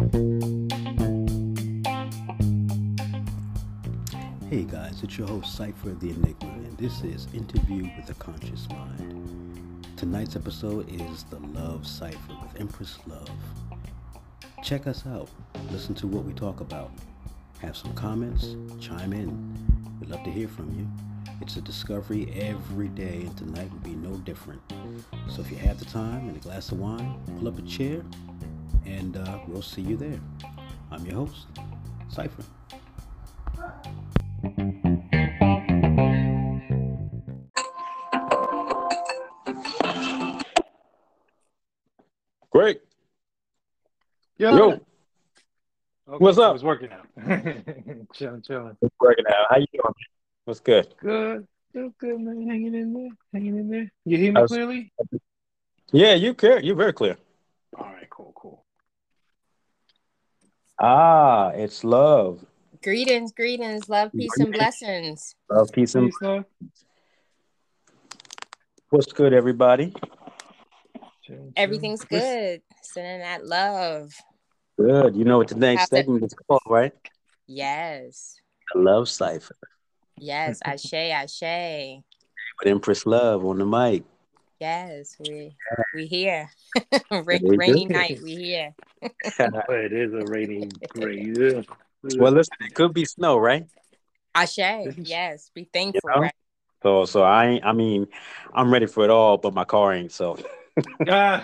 Hey guys, it's your host Cypher the Enigma, and this is Interview with a Conscious Mind. Tonight's episode is The Love Cypher with Empress Love. Check us out, listen to what we talk about, have some comments, chime in. We'd love to hear from you. It's a discovery every day, and tonight will be no different. So if you have the time and a glass of wine, pull up a chair, and uh, we'll see you there. I'm your host, Cypher. Great. Yo. Yo. Okay, What's so up? It's working out. chilling, chilling. It's working out. How you doing? What's good? Good. Still good, man. Hanging in there. Hanging in there. You hear me How's- clearly? Yeah, you clear. You're very clear. All right, cool, cool. Ah, it's love. Greetings, greetings, love, peace, and blessings. Love, peace, and Peace, what's good, everybody? Everything's good. Sending that love. Good. You know what the next segment is called, right? Yes. The Love Cypher Yes. Ashe, Ashe. with Empress Love on the mic. Yes. We we here. Ra- rainy good. night. We here. Oh, it is a rainy, gray. Yeah. well, listen, it could be snow, right? Ashe. Yes. Be thankful, know? right? So, so I, I mean, I'm ready for it all, but my car ain't. So, Ah.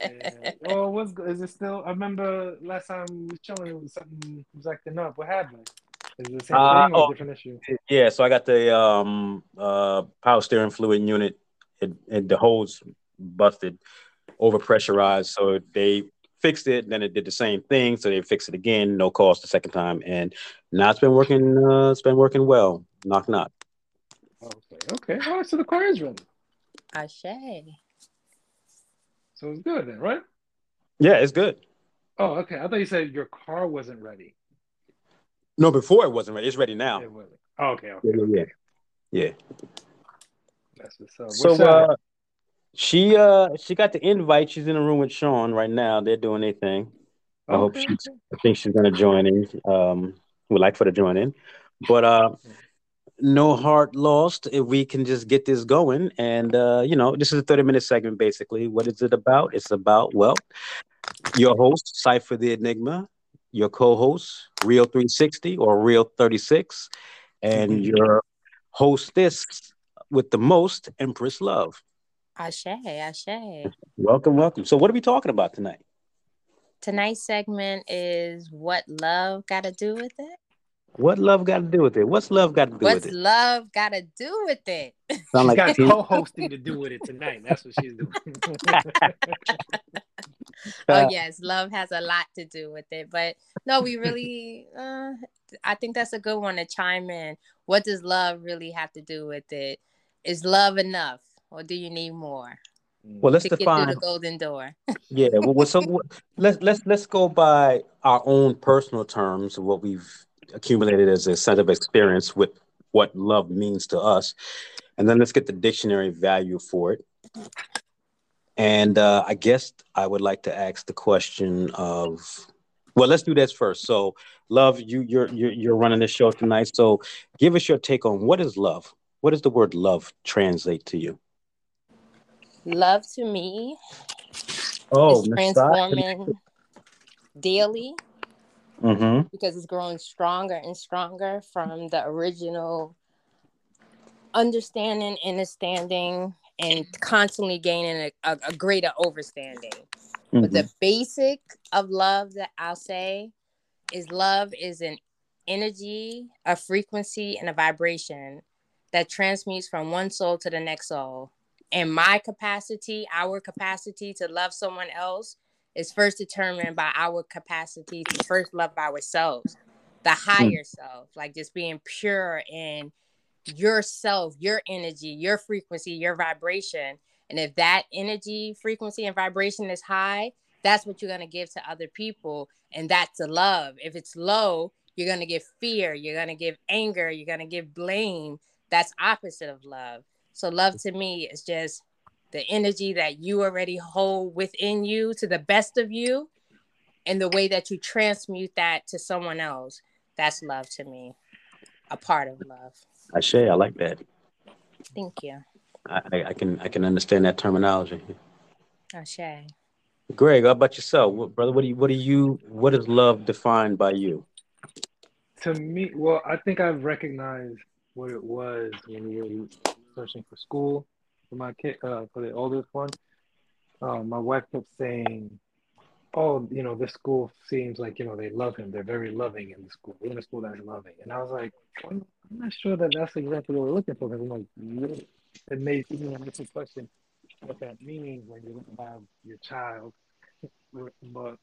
Yeah. Well, what's good? Is it still? I remember last time we was chilling, it was something was acting up. What happened? Is it the same Uh, thing or oh. different issue? yeah. So I got the um uh power steering fluid unit. It, it the hose busted, over pressurized. So they fixed it. Then it did the same thing. So they fixed it again. No cost the second time, and now it's been working. Uh, it's been working well. Knock knock. Okay, okay. All right, so the car is ready. Ashe. So it's good then, right? Yeah, it's good. Oh, okay. I thought you said your car wasn't ready. No, before it wasn't ready. It's ready now. It wasn't. Oh, okay, okay. Yeah, yeah, yeah. That's what's up. So up? uh, she uh she got the invite. She's in the room with Sean right now. They're doing their thing. I hope Okay, she's. I think she's gonna join in. Um, would like for to join in, but uh, no heart lost. If we can just get this going, and uh, you know, this is a thirty minute segment basically. What is it about? It's about well, your host Cypher the Enigma, your co-host Real Three Sixty or Real Thirty Six, and mm-hmm. your hostess with the most Empress Love. Ashe. Ashe. Welcome, welcome. So, what are we talking about tonight? Tonight's segment is what love got to do with it. What love got to do with it? What's love got to do What's with it? What's love got to do with it? Sound She's like got co-hosting to do with it tonight. That's what she's doing. oh yes love has a lot to do with it but no we really uh, i think that's a good one to chime in what does love really have to do with it is love enough or do you need more well, let's to get define. the golden door Yeah. Well, well, so what, let's let's let's go by our own personal terms of what we've accumulated as a set of experience with what love means to us, and then let's get the dictionary value for it. And uh, I guess I would like to ask the question of, well, let's do this first. So, love, you you're you're, you're running this show tonight. So, give us your take on what is love. What does the word love translate to you? love to me Oh, is transforming daily Mm-hmm. because it's growing stronger and stronger from the original understanding and understanding and constantly gaining a, a, a greater understanding Mm-hmm. But the basic of love that I'll say is love is an energy, a frequency, and a vibration that transmutes from one soul to the next soul. And my capacity, our capacity to love someone else is first determined by our capacity to first love ourselves, the higher self, like just being pure in yourself, your energy, your frequency, your vibration. And if that energy, frequency, and vibration is high, that's what you're going to give to other people. And that's love. If it's low, you're going to give fear, you're going to give anger, you're going to give blame. That's opposite of love. So, love to me is just the energy that you already hold within you to the best of you and the way that you transmute that to someone else, that's love to me. A part of love. Ashe, I like that. Thank you. I, I can I can understand that terminology. Ashe. Greg, how about yourself, what, brother? What do you what do you what is love defined by you? To me, well, I think I've recognized what it was when we were searching for school for my kid, uh, for the oldest one. Um, my wife kept saying, "Oh, you know, this school seems like you know they love him. They're very loving in the school. We're in a school that's loving." And I was like, "I'm not sure that that's exactly what we're looking for." Because I'm like, it me ask the question what that means when you have your child, but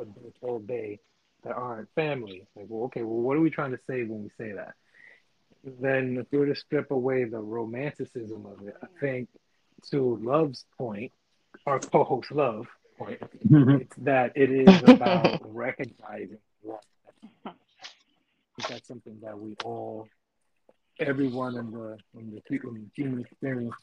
adults day that aren't family. Like, well, okay, well, what are we trying to say when we say that? Then, if we were to strip away the romanticism of it, I think to Love's point, our co-host Love point, mm-hmm. it's that it is about recognizing what. That's something that we all, everyone in the in the, human experience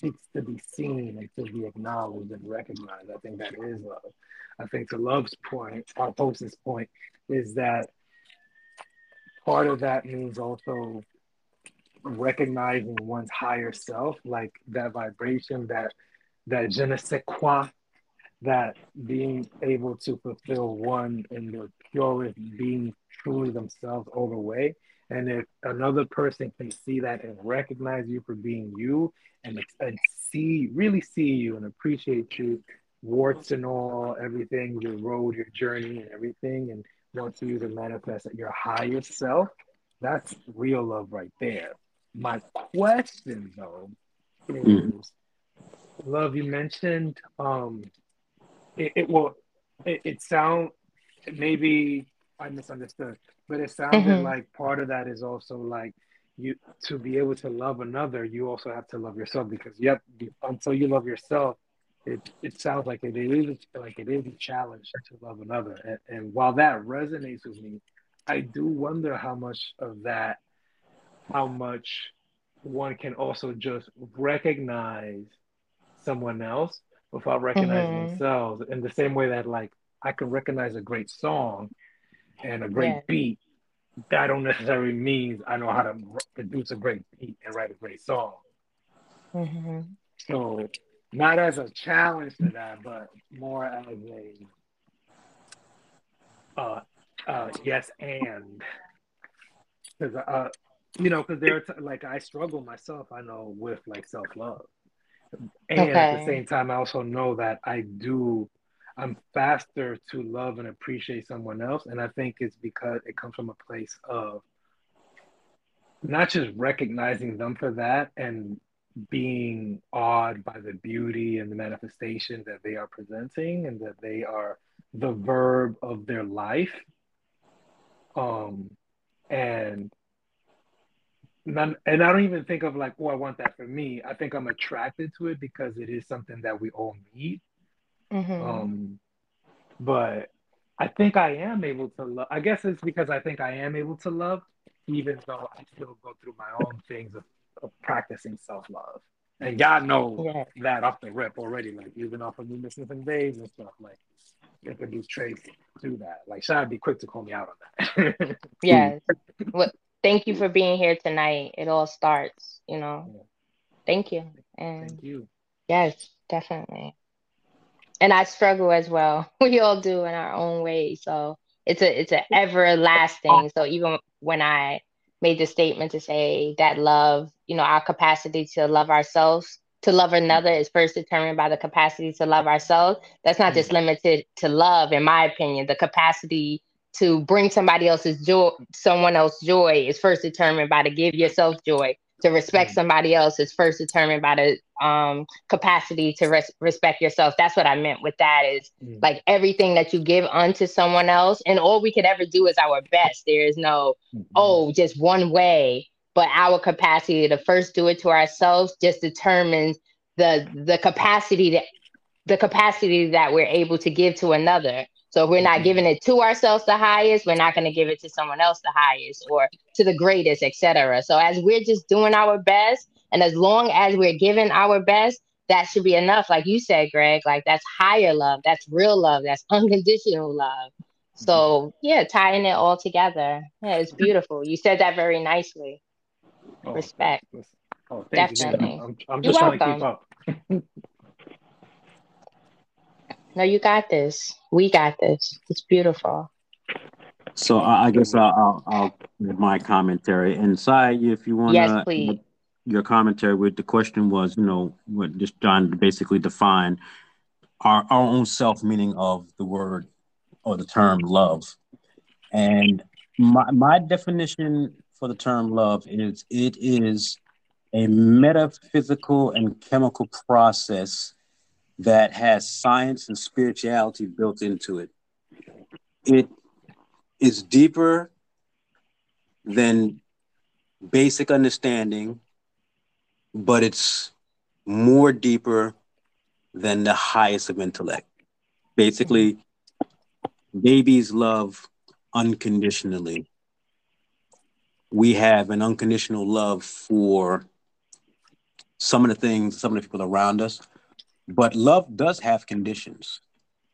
seeks to be seen and to be acknowledged and recognized. I think that is love. I think to Love's point, our host's point, is that part of that means also recognizing one's higher self, like that vibration, that that je ne sais quoi, that being able to fulfill one in the purest being truly themselves all the way. And if another person can see that and recognize you for being you and, and see, really see you and appreciate you, warts and all, everything, your road, your journey, and everything, and want you to manifest at your highest self, that's real love right there. My question, though, is mm. love. You mentioned um, it, it will. It, it sound maybe I misunderstood, but it sounded mm-hmm. like part of that is also like you to be able to love another, you also have to love yourself because yep, until you love yourself, it it sounds like it is like it is a challenge to love another. And, and while that resonates with me, I do wonder how much of that, how much one can also just recognize someone else without recognizing mm-hmm. themselves in the same way that like I can recognize a great song and a great yeah. beat, that don't necessarily mean I know how to produce a great beat and write a great song. Mm-hmm. So, not as a challenge to that, but more as a uh, uh, yes and because uh, you know, because there are t- like I struggle myself. I know with like self love, and okay. at the same time, I also know that I do I'm faster to love and appreciate someone else. And I think it's because it comes from a place of not just recognizing them for that and being awed by the beauty and the manifestation that they are presenting and that they are the verb of their life. Um, and None, and I don't even think of like, oh, I want that for me. I think I'm attracted to it because it is something that we all need. Mm-hmm. Um, but I think I am able to love. I guess it's because I think I am able to love, even though I still go through my own things of, of practicing self love. And God knows yeah. that off the rip already, like even off of me missing some days and stuff. Like, introduce traits to that. Like, should I be quick to call me out on that? yes. Well, thank you for being here tonight. It all starts, you know. Yeah. Thank you. And thank you. Yes, definitely and I struggle as well. We all do in our own way. So it's a it's an everlasting. So even when I made the statement to say that love, you know, our capacity to love ourselves, to love another is first determined by the capacity to love ourselves. That's not just limited to love, in my opinion. The capacity to bring somebody else's joy, someone else's joy is first determined by to give yourself joy to respect mm. somebody else is first determined by the um, capacity to res- respect yourself. That's what I meant with that is mm. like everything that you give unto someone else, and all we could ever do is our best. There is no, mm-hmm. oh, just one way. But our capacity to first do it to ourselves just determines the the capacity that the capacity that we're able to give to another. So if we're not mm-hmm. giving it to ourselves the highest, we're not going to give it to someone else the highest or to the greatest, etc. So as we're just doing our best, and as long as we're giving our best, that should be enough. Like you said, Greg, like that's higher love. That's real love. That's unconditional love. So yeah, tying it all together. Yeah, it's beautiful. You said that very nicely. Oh, Respect. Oh, Definitely. You. I'm, I'm just You're trying welcome. to keep up. no, you got this. We got this. It's beautiful. So I guess I'll, I'll, I'll my commentary. And Sai, if you want yes, please. your commentary with the question was, you know, what just trying to basically define our, our own self meaning of the word or the term love. And my, my definition for the term love is it is a metaphysical and chemical process that has science and spirituality built into it. It is deeper than basic understanding, but it's more deeper than the highest of intellect. Basically, babies love unconditionally. We have an unconditional love for some of the things, some of the people around us, but love does have conditions.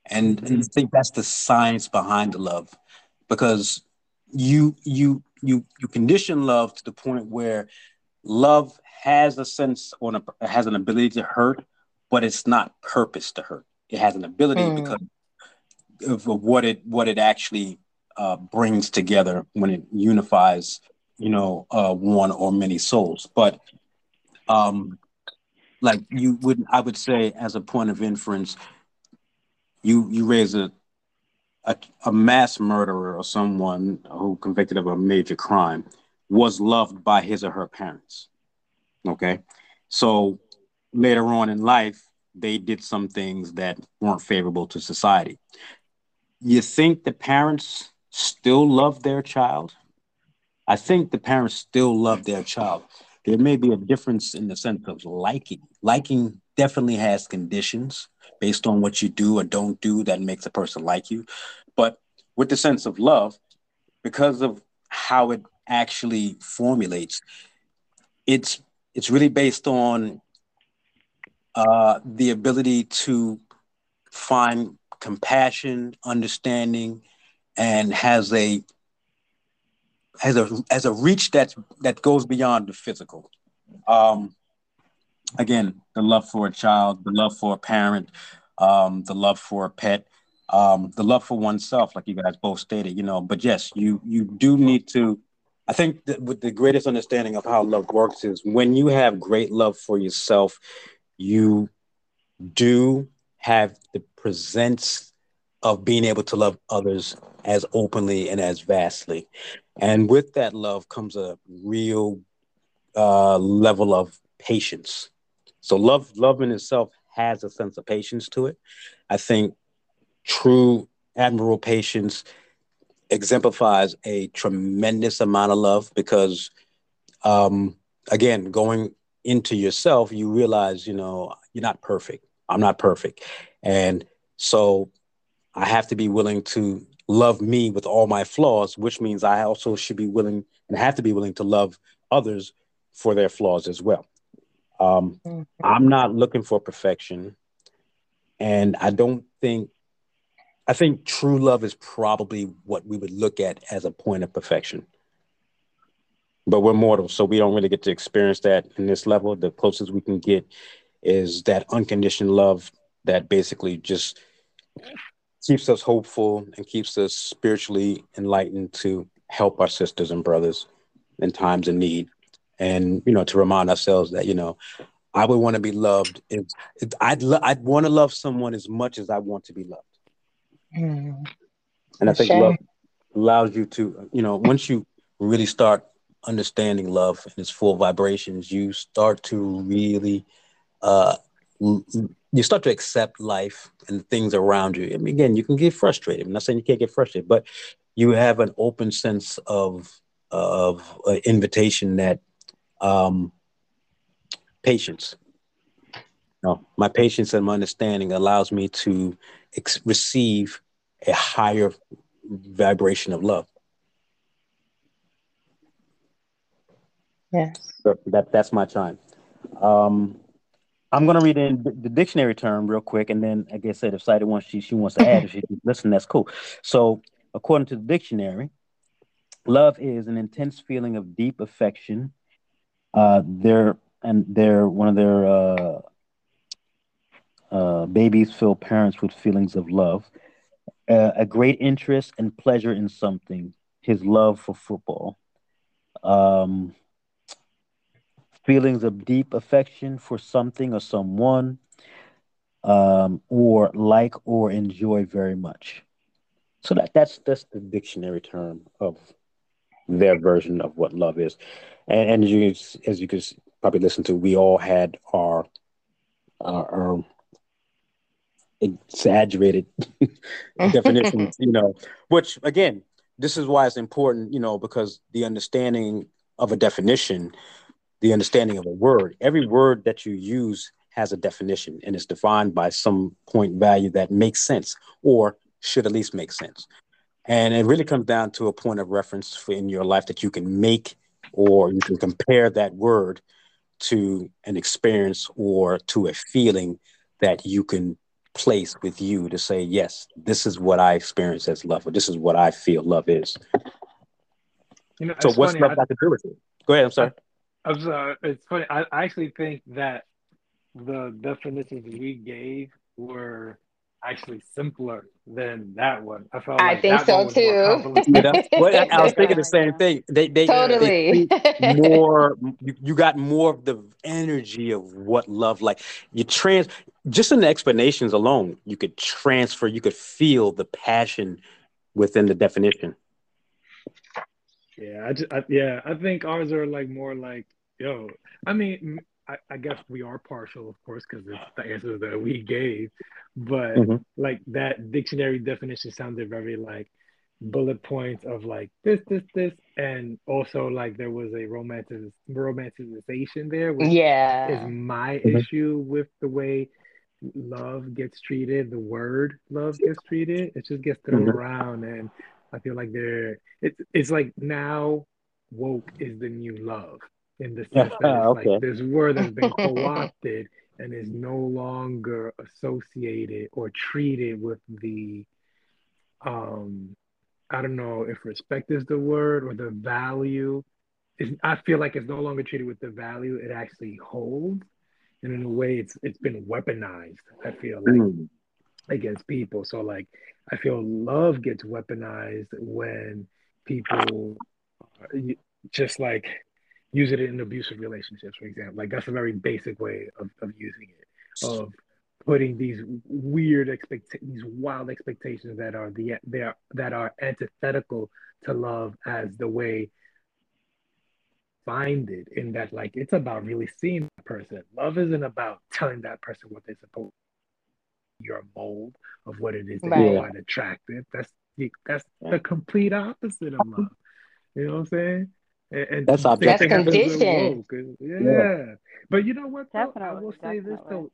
And, and I think that's the science behind the love because you you you you condition love to the point where love has a sense or an, has an ability to hurt, but it's not purpose to hurt. It has an ability mm. because of what it what it actually uh, brings together when it unifies, you know, uh, one or many souls. But um, like you would, I would say, as a point of inference, you you raise a a, a mass murderer or someone who convicted of a major crime was loved by his or her parents. Okay, so later on in life, they did some things that weren't favorable to society you think the parents still love their child? I think the parents still love their child. There may be a difference in the sense of liking. Liking definitely has conditions based on what you do or don't do that makes a person like you. But with the sense of love, because of how it actually formulates, it's it's really based on uh, the ability to find compassion, understanding, and has a has a has a reach that that goes beyond the physical. Um, again, the love for a child, the love for a parent, um, the love for a pet, um, the love for oneself, like you guys both stated. You know, but yes, you you do need to. I think that with the greatest understanding of how love works is when you have great love for yourself, you do have the presents of being able to love others as openly and as vastly. And with that love comes a real uh, level of patience. So love, love in itself has a sense of patience to it. I think true admirable patience exemplifies a tremendous amount of love because um, again going into yourself you realize you know you're not perfect i'm not perfect and so I have to be willing to love me with all my flaws, which means I also should be willing and have to be willing to love others for their flaws as well. Um, mm-hmm. I'm not looking for perfection. And I don't think, I think true love is probably what we would look at as a point of perfection. But we're mortal, so we don't really get to experience that in this level. The closest we can get is that unconditioned love that basically just keeps us hopeful and keeps us spiritually enlightened to help our sisters and brothers in times of need and you know to remind ourselves that you know i would want to be loved if, if i'd lo- i'd want to love someone as much as i want to be loved mm. and i think shame. love allows you to you know once you really start understanding love and its full vibrations you start to really uh you start to accept life and things around you. I mean, again, you can get frustrated. I'm not saying you can't get frustrated, but you have an open sense of of uh, invitation that um, patience. No, my patience and my understanding allows me to ex- receive a higher vibration of love. Yes. So that that's my time. Um, I'm gonna read in the dictionary term real quick, and then, like I said, if Saida wants she she wants to add, if she listen, that's cool. So, according to the dictionary, love is an intense feeling of deep affection. Uh, they're and they're one of their uh, uh, babies fill parents with feelings of love, uh, a great interest and pleasure in something. His love for football. Um, feelings of deep affection for something or someone, um, or like or enjoy very much. So that that's that's the dictionary term of their version of what love is, and, and you as you could probably listen to, we all had our our, our exaggerated definitions, you know, which again, this is why it's important, you know, because the understanding of a definition the understanding of a word. Every word that you use has a definition and is defined by some point value that makes sense or should at least make sense. And it really comes down to a point of reference for in your life that you can make or you can compare that word to an experience or to a feeling that you can place with you to say, yes, this is what I experience as love, or this is what I feel love is. You know, so what's funny, love I, got to do with it? Go ahead, I'm sorry. I'm sorry. It's funny. I, I actually think that the definitions we gave were actually simpler than that one. I felt like I think so too. you know? well, I was thinking the same thing. They they totally they more. You, you got more of the energy of what love like. You trans just in the explanations alone. You could transfer. You could feel the passion within the definition. Yeah, I, just, I, yeah, I think ours are like more like, yo. I mean, I, I guess we are partial, of course, because it's the answers that we gave. But mm-hmm. like that dictionary definition sounded very like bullet points of like this, this, this, and also like there was a romantic romanticization there. Which yeah, is my mm-hmm. issue with the way love gets treated. The word love gets treated. It just gets thrown mm-hmm. around and I feel like they're it's it's like now woke is the new love in the sense that it's okay. like this word has been co-opted and is no longer associated or treated with the um I don't know if respect is the word or the value. It's, I feel like it's no longer treated with the value it actually holds. And in a way it's it's been weaponized, I feel like. Mm against people. So like I feel love gets weaponized when people just like use it in abusive relationships, for example. Like that's a very basic way of, of using it, of putting these weird expect these wild expectations that are the they are that are antithetical to love as the way find it in that like it's about really seeing that person. Love isn't about telling that person what they're supposed your mold of what it is that right. you find attractive. That's that's the complete opposite of love. You know what I'm saying? And, and that's That's condition. Yeah. yeah. But you know what? Though? I will say this though.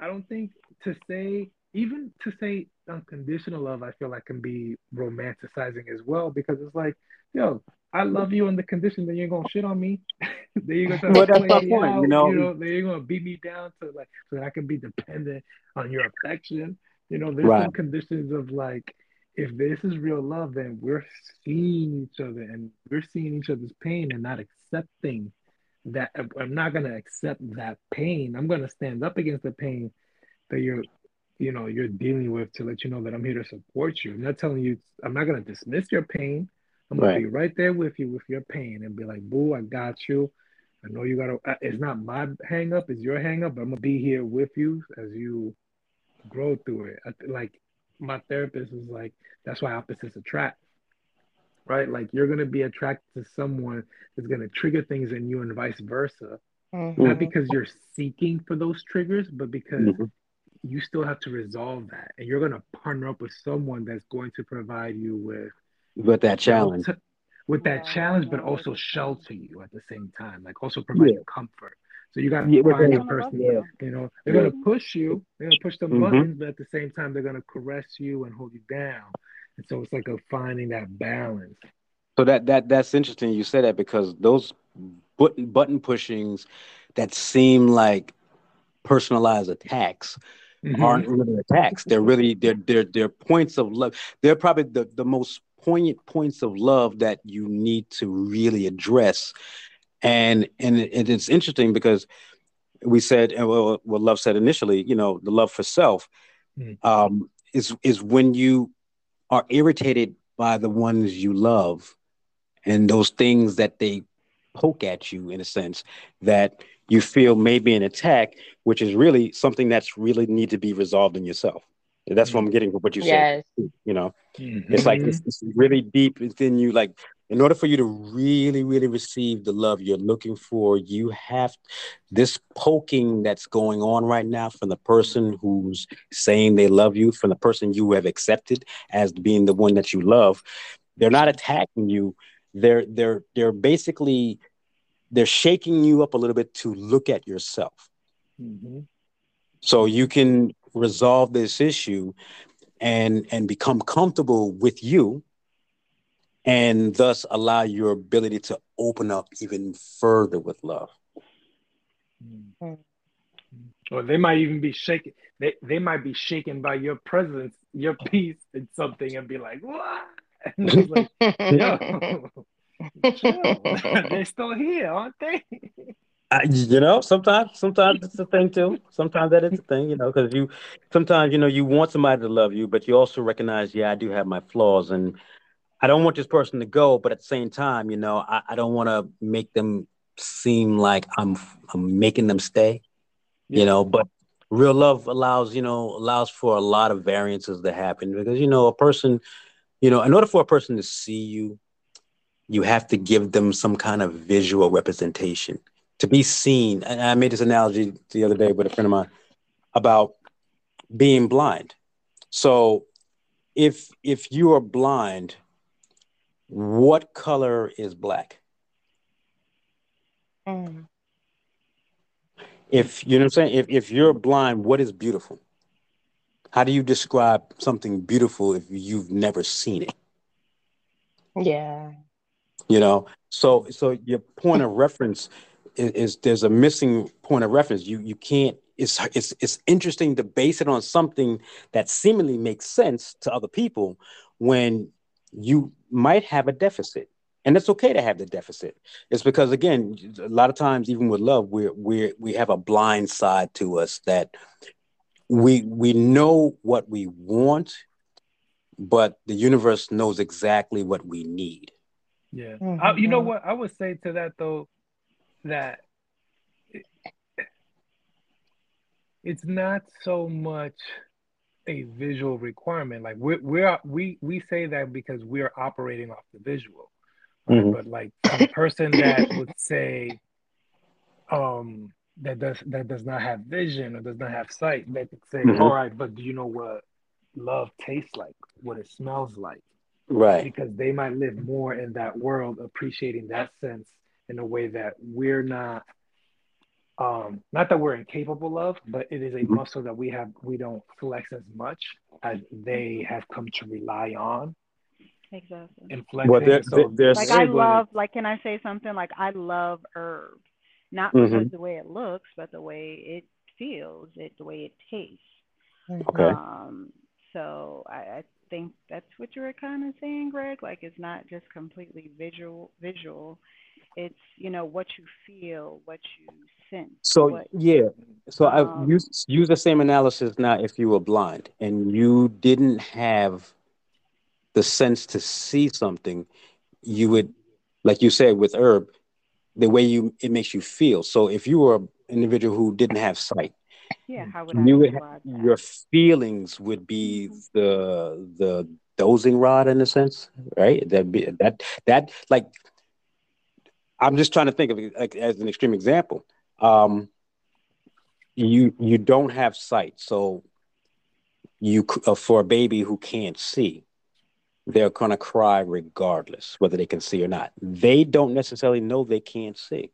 I don't think to say even to say unconditional love, I feel like can be romanticizing as well because it's like, yo, I love you on the condition that you're gonna shit on me. then you're gonna well, that's my point, out, you know. You know, then you're gonna beat me down to like so that I can be dependent on your affection. You know, there's right. some conditions of like, if this is real love, then we're seeing each other and we're seeing each other's pain and not accepting that. I'm not gonna accept that pain. I'm gonna stand up against the pain that you're you know you're dealing with to let you know that I'm here to support you. I'm not telling you I'm not gonna dismiss your pain. I'm gonna right. be right there with you with your pain and be like, "Boo, I got you. I know you gotta. Uh, it's not my hang up; it's your hang up. But I'm gonna be here with you as you grow through it. I, like my therapist is like, that's why opposites attract, right? Like you're gonna be attracted to someone that's gonna trigger things in you, and vice versa. Mm-hmm. Not because you're seeking for those triggers, but because mm-hmm. you still have to resolve that, and you're gonna partner up with someone that's going to provide you with with that challenge with that challenge but also shelter you at the same time like also provide yeah. comfort so you got to yeah, find a person yeah. you know they're yeah. going to push you they're going to push the mm-hmm. buttons but at the same time they're going to caress you and hold you down and so it's like a finding that balance so that that that's interesting you said that because those button button pushings that seem like personalized attacks Mhm. aren't really attacks. They're really they're they're they're points of love. They're probably the, the most poignant points of love that you need to really address. And and it, it's interesting because we said and well, what love said initially, you know, the love for self Mm. um, is is when you are irritated by the ones you love and those things that they poke at you in a sense that you feel may be an attack, which is really something that's really need to be resolved in yourself. That's what I'm getting from what you said. Yes. You know, Mhm. it's like it's, it's really deep within you. Like, in order for you to really, really receive the love you're looking for, you have this poking that's going on right now from the person who's saying they love you, from the person you have accepted as being the one that you love. They're not attacking you. They're they're they're basically they're shaking you up a little bit to look at yourself Mhm. so you can resolve this issue and and become comfortable with you and thus allow your ability to open up even further with love Mm. Or they might even be shaken. They they might be shaken by your presence, your peace, and something, and be like, "What?" And it's like, "Yo, chill. They're still here, aren't they?" I, you know sometimes sometimes it's a thing too sometimes that is a thing you know because you sometimes you know you want somebody to love you but you also recognize yeah i do have my flaws and i don't want this person to go but at the same time you know i, I don't want to make them seem like i'm i'm making them stay you know but real love allows you know allows for a lot of variances to happen because you know a person you know in order for a person to see you you have to give them some kind of visual representation to be seen. And i made this analogy the other day with a friend of mine about being blind. So if if you are blind what color is black? Mm. if you know what i'm saying? If, if you're blind what is beautiful? How do you describe something beautiful if you've never seen it? Yeah. you know? So so your point of reference is, is there's a missing point of reference. You you can't it's it's it's interesting to base it on something that seemingly makes sense to other people when you might have a deficit and it's okay to have the deficit it's because again a lot of times even with love we're we we have a blind side to us that we we know what we want but the universe knows exactly what we need Yeah. Mhm. I, you know what? I would say to that though, that it- it's not so much a visual requirement. Like we're we're we we say that because we're operating off the visual, right? Mhm. But like a person that would say, um, that does that does not have vision or does not have sight, they could say, Mhm. all right, but do you know what love tastes like? What it smells like? right because they might live more in that world, appreciating that sense in a way that we're not. Um, not that we're incapable of, but it is a Mhm. muscle that we have we don't flex as much as they have come to rely on Exactly. and flexing. Well, there- so there- there's- Like I love, like, can I say something? Like I love herbs, not Mhm. because the way it looks, but the way it feels, it the way it tastes. Okay. Um, so I, I think that's what you were kind of saying, Greg. Like it's not just completely visual. Visual, it's you know what you feel, what you sense. So what, yeah, so I Um, use use the same analysis now. If you were blind and you didn't have the sense to see something, you would, like you said with herb, the way you it makes you feel. So if you were an individual who didn't have sight, yeah, how would I you would that? your feelings would be the the dowsing rod in a sense, right? That be that that like I'm just trying to think of it like as an extreme example. Um, you you don't have sight, so you uh, for a baby who can't see, they're gonna cry regardless whether they can see or not. They don't necessarily know they can't see.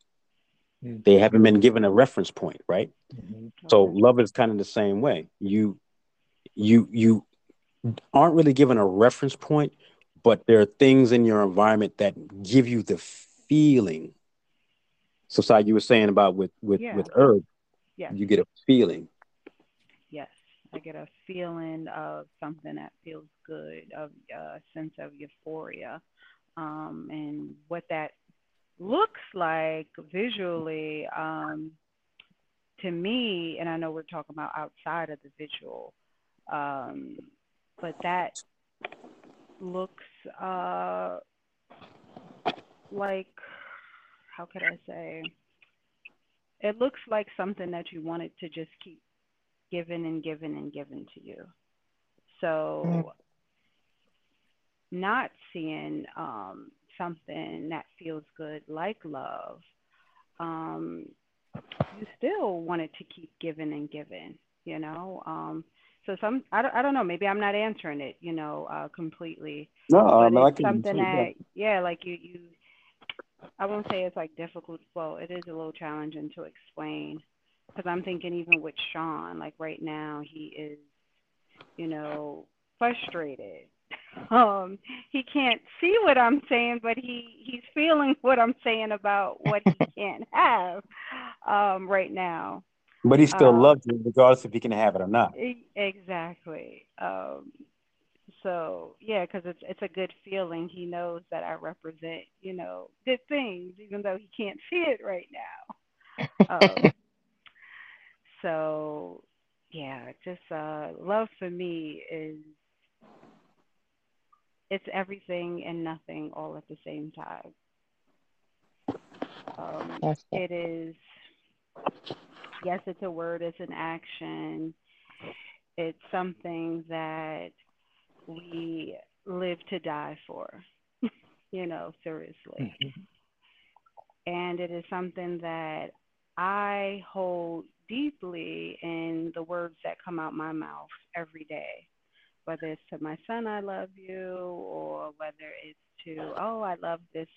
Mm. They haven't been given a reference point, right? Mhm. So love is kind of the same way. You you you aren't really given a reference point, but there are things in your environment that give you the feeling. So, Sai, you were saying about with with Yeah. with herb, Yes. You get a feeling. Yes. I get a feeling of something that feels good, of a sense of euphoria. Um, and what that looks like visually, um, to me, and I know we're talking about outside of the visual, um, but that looks uh, like, how could I say? It looks like something that you wanted to just keep giving and giving and giving to you. So, Mm. not seeing um, something that feels good like love, um, you still wanted to keep giving and giving, you know? Um, so some, I don't, I don't know, maybe I'm not answering it, you know, uh, completely, No, but I mean, I can something that. yeah, like you, you, I won't say it's like difficult. Well, it is a little challenging to explain because I'm thinking even with Sean, like right now, he is, you know, frustrated. Um, he can't see what I'm saying, but he he's feeling what I'm saying about what he can't have um, right now. But he still Um, loves you, regardless if he can have it or not. Exactly. Um, so yeah, because it's it's a good feeling. He knows that I represent, you know, good things, even though he can't see it right now. Um, so yeah, just uh, love for me is it's everything and nothing all at the same time. Um, it. it is yes, it's a word, it's an action, it's something that we live to die for, you know, seriously. And it is something that I hold deeply in the words that come out my mouth every day, whether it's to my son, I love you, or whether it's to, oh, I love this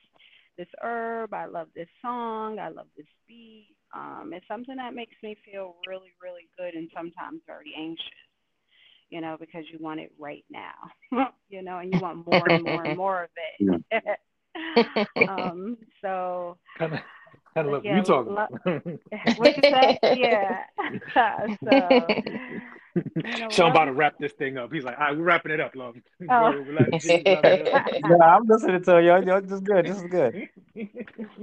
this herb, I love this song, I love this beat. Um, it's something that makes me feel really, really good and sometimes very anxious, you know, because you want it right now, you know, and you want more and more and more of it. um, so Kind of, kind of what Yeah, you talking lo- about. what you say? Yeah. so, you know, Sean love about to wrap this thing up. He's like, all right, we're wrapping it up, love. Oh. We're letting Jesus wrap it up. Yeah, I'm listening to you. Yo, this is good. This is good.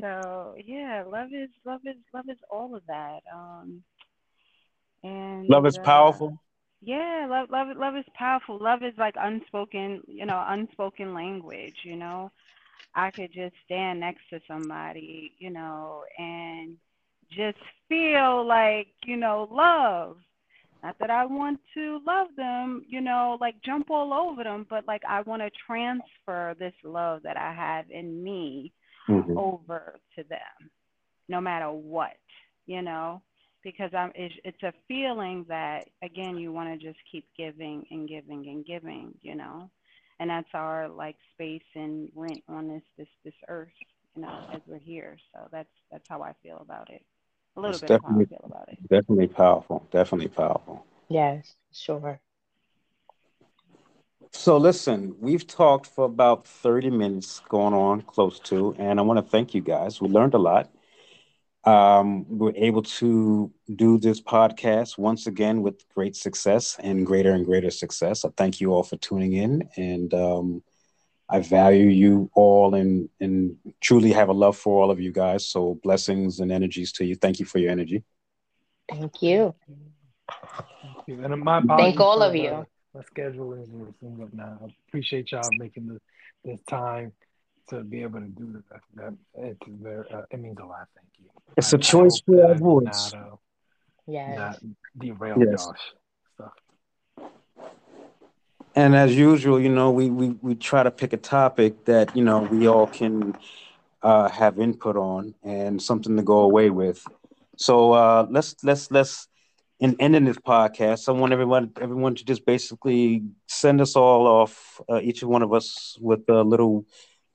so yeah, love is love is love is all of that. Um, and Love is uh, powerful. Yeah, love love love is powerful. Love is like unspoken, you know, unspoken language, you know. I could just stand next to somebody, you know, and just feel like, you know, love. Not that I want to love them, you know, like jump all over them, but like I want to transfer this love that I have in me Mhm. over to them, no matter what, you know, because I'm. It's, it's a feeling that again you want to just keep giving and giving and giving, you know, and that's our like space and rent on this this this earth, you know, as we're here. So that's that's how I feel about it. A little It's bit of how I feel about it. Definitely powerful. Definitely powerful. yes, sure. So listen, we've talked for about 30 minutes going on close to, and I want to thank you guys. We learned a lot. Um, we we're able to do this podcast once again with great success and greater and greater success. I thank you all for tuning in and um, I value you all and and truly have a love for all of you guys. So blessings and energies to you. Thank you for your energy. Thank you. Thank you, and my Thank all for of the- you. My schedule is resumed up now. I appreciate y'all making this this time to be able to do that. that it's very, uh, it means a lot. Thank you. It's a a choice for our voice. Not, uh, Yes. not derail Yes. y'all stuff. And as usual, you know, we we we try to pick a topic that you know we all can uh, have input on and something to go away with. So uh, let's let's let's in ending this podcast, I want everyone everyone to just basically send us all off, uh, each one of us, with a little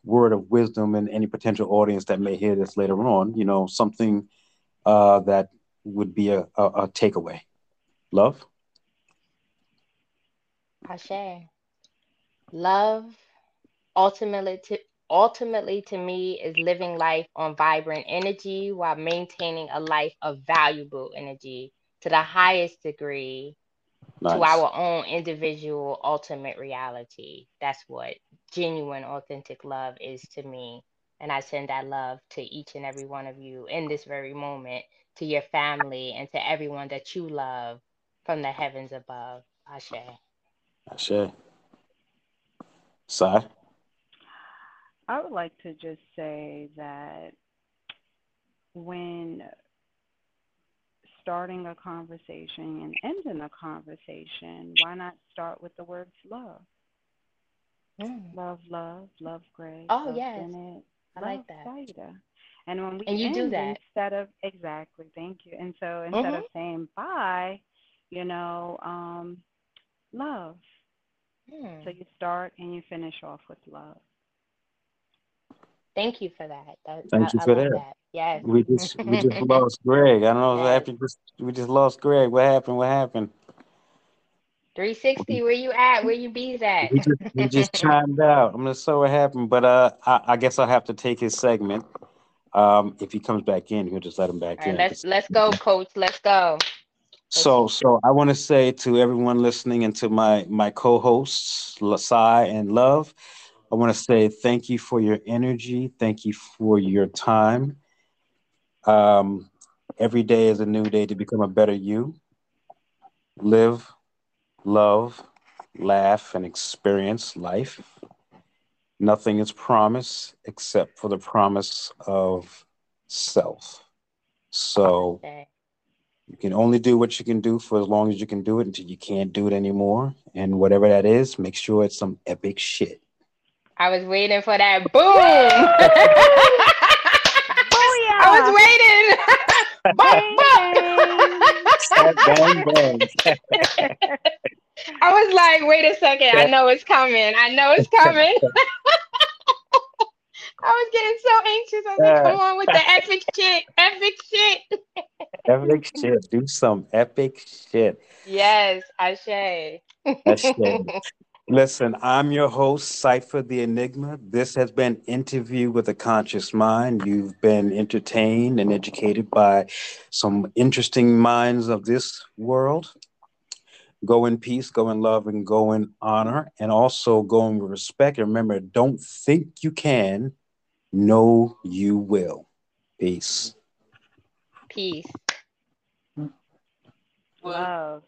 word of wisdom and any potential audience that may hear this later on. You know, something uh, that would be a, a, a takeaway. Love. Ashe. Love ultimately to, ultimately to me is living life on vibrant energy while maintaining a life of valuable energy to the highest degree Nice. to our own individual ultimate reality. That's what genuine, authentic love is to me. And I send that love to each and every one of you in this very moment, to your family, and to everyone that you love from the heavens above. Ashe. Ashe. Sai. I would like to just say that when starting a conversation and ending a conversation, why not start with the words love? Mm, Love, love, love Greg. Oh, love yes. Bennett, I love like that. Saida. And when we And you end, do that. instead of exactly, thank you. And so instead of Mhm. saying bye, you know, um, love. Mm. So you start and you finish off with love. Thank you for that. that Thank I, you I for that. that. Yes. We just we just lost Greg. I don't know Yes. after just we just lost Greg. What happened? What happened? 360, where you at? Where you bees at? We just we just chimed out. I'm gonna say what happened, but uh, I, I guess I'll have to take his segment. Um, if he comes back in, he'll just let him back All right, in. let's let's go, coach. Let's go. So, so I want to say to everyone listening and to my my co-hosts, Lasai and Love, I want to say thank you for your energy. Thank you for your time. Um, every day is a new day to become a better you. Live, love, laugh, and experience life. Nothing is promised except for the promise of self. So. You can only do what you can do for as long as you can do it until you can't do it anymore. And whatever that is, make sure it's some epic shit. I was waiting for that boom. I was waiting. Bang, bang. bang, bang. I was like, wait a second. I know it's coming. I know it's coming. I was getting so anxious. I was like, come on with the epic shit. Epic shit. epic shit. Do some epic shit. Yes, Ashe. That's shit. Listen, I'm your host, Cypher the Enigma. This has been Interview with a Conscious Mind. You've been entertained and educated by some interesting minds of this world. Go in peace, go in love, and go in honor, and also go in respect. And remember, don't think you can, know you will. Peace. Peace. Love.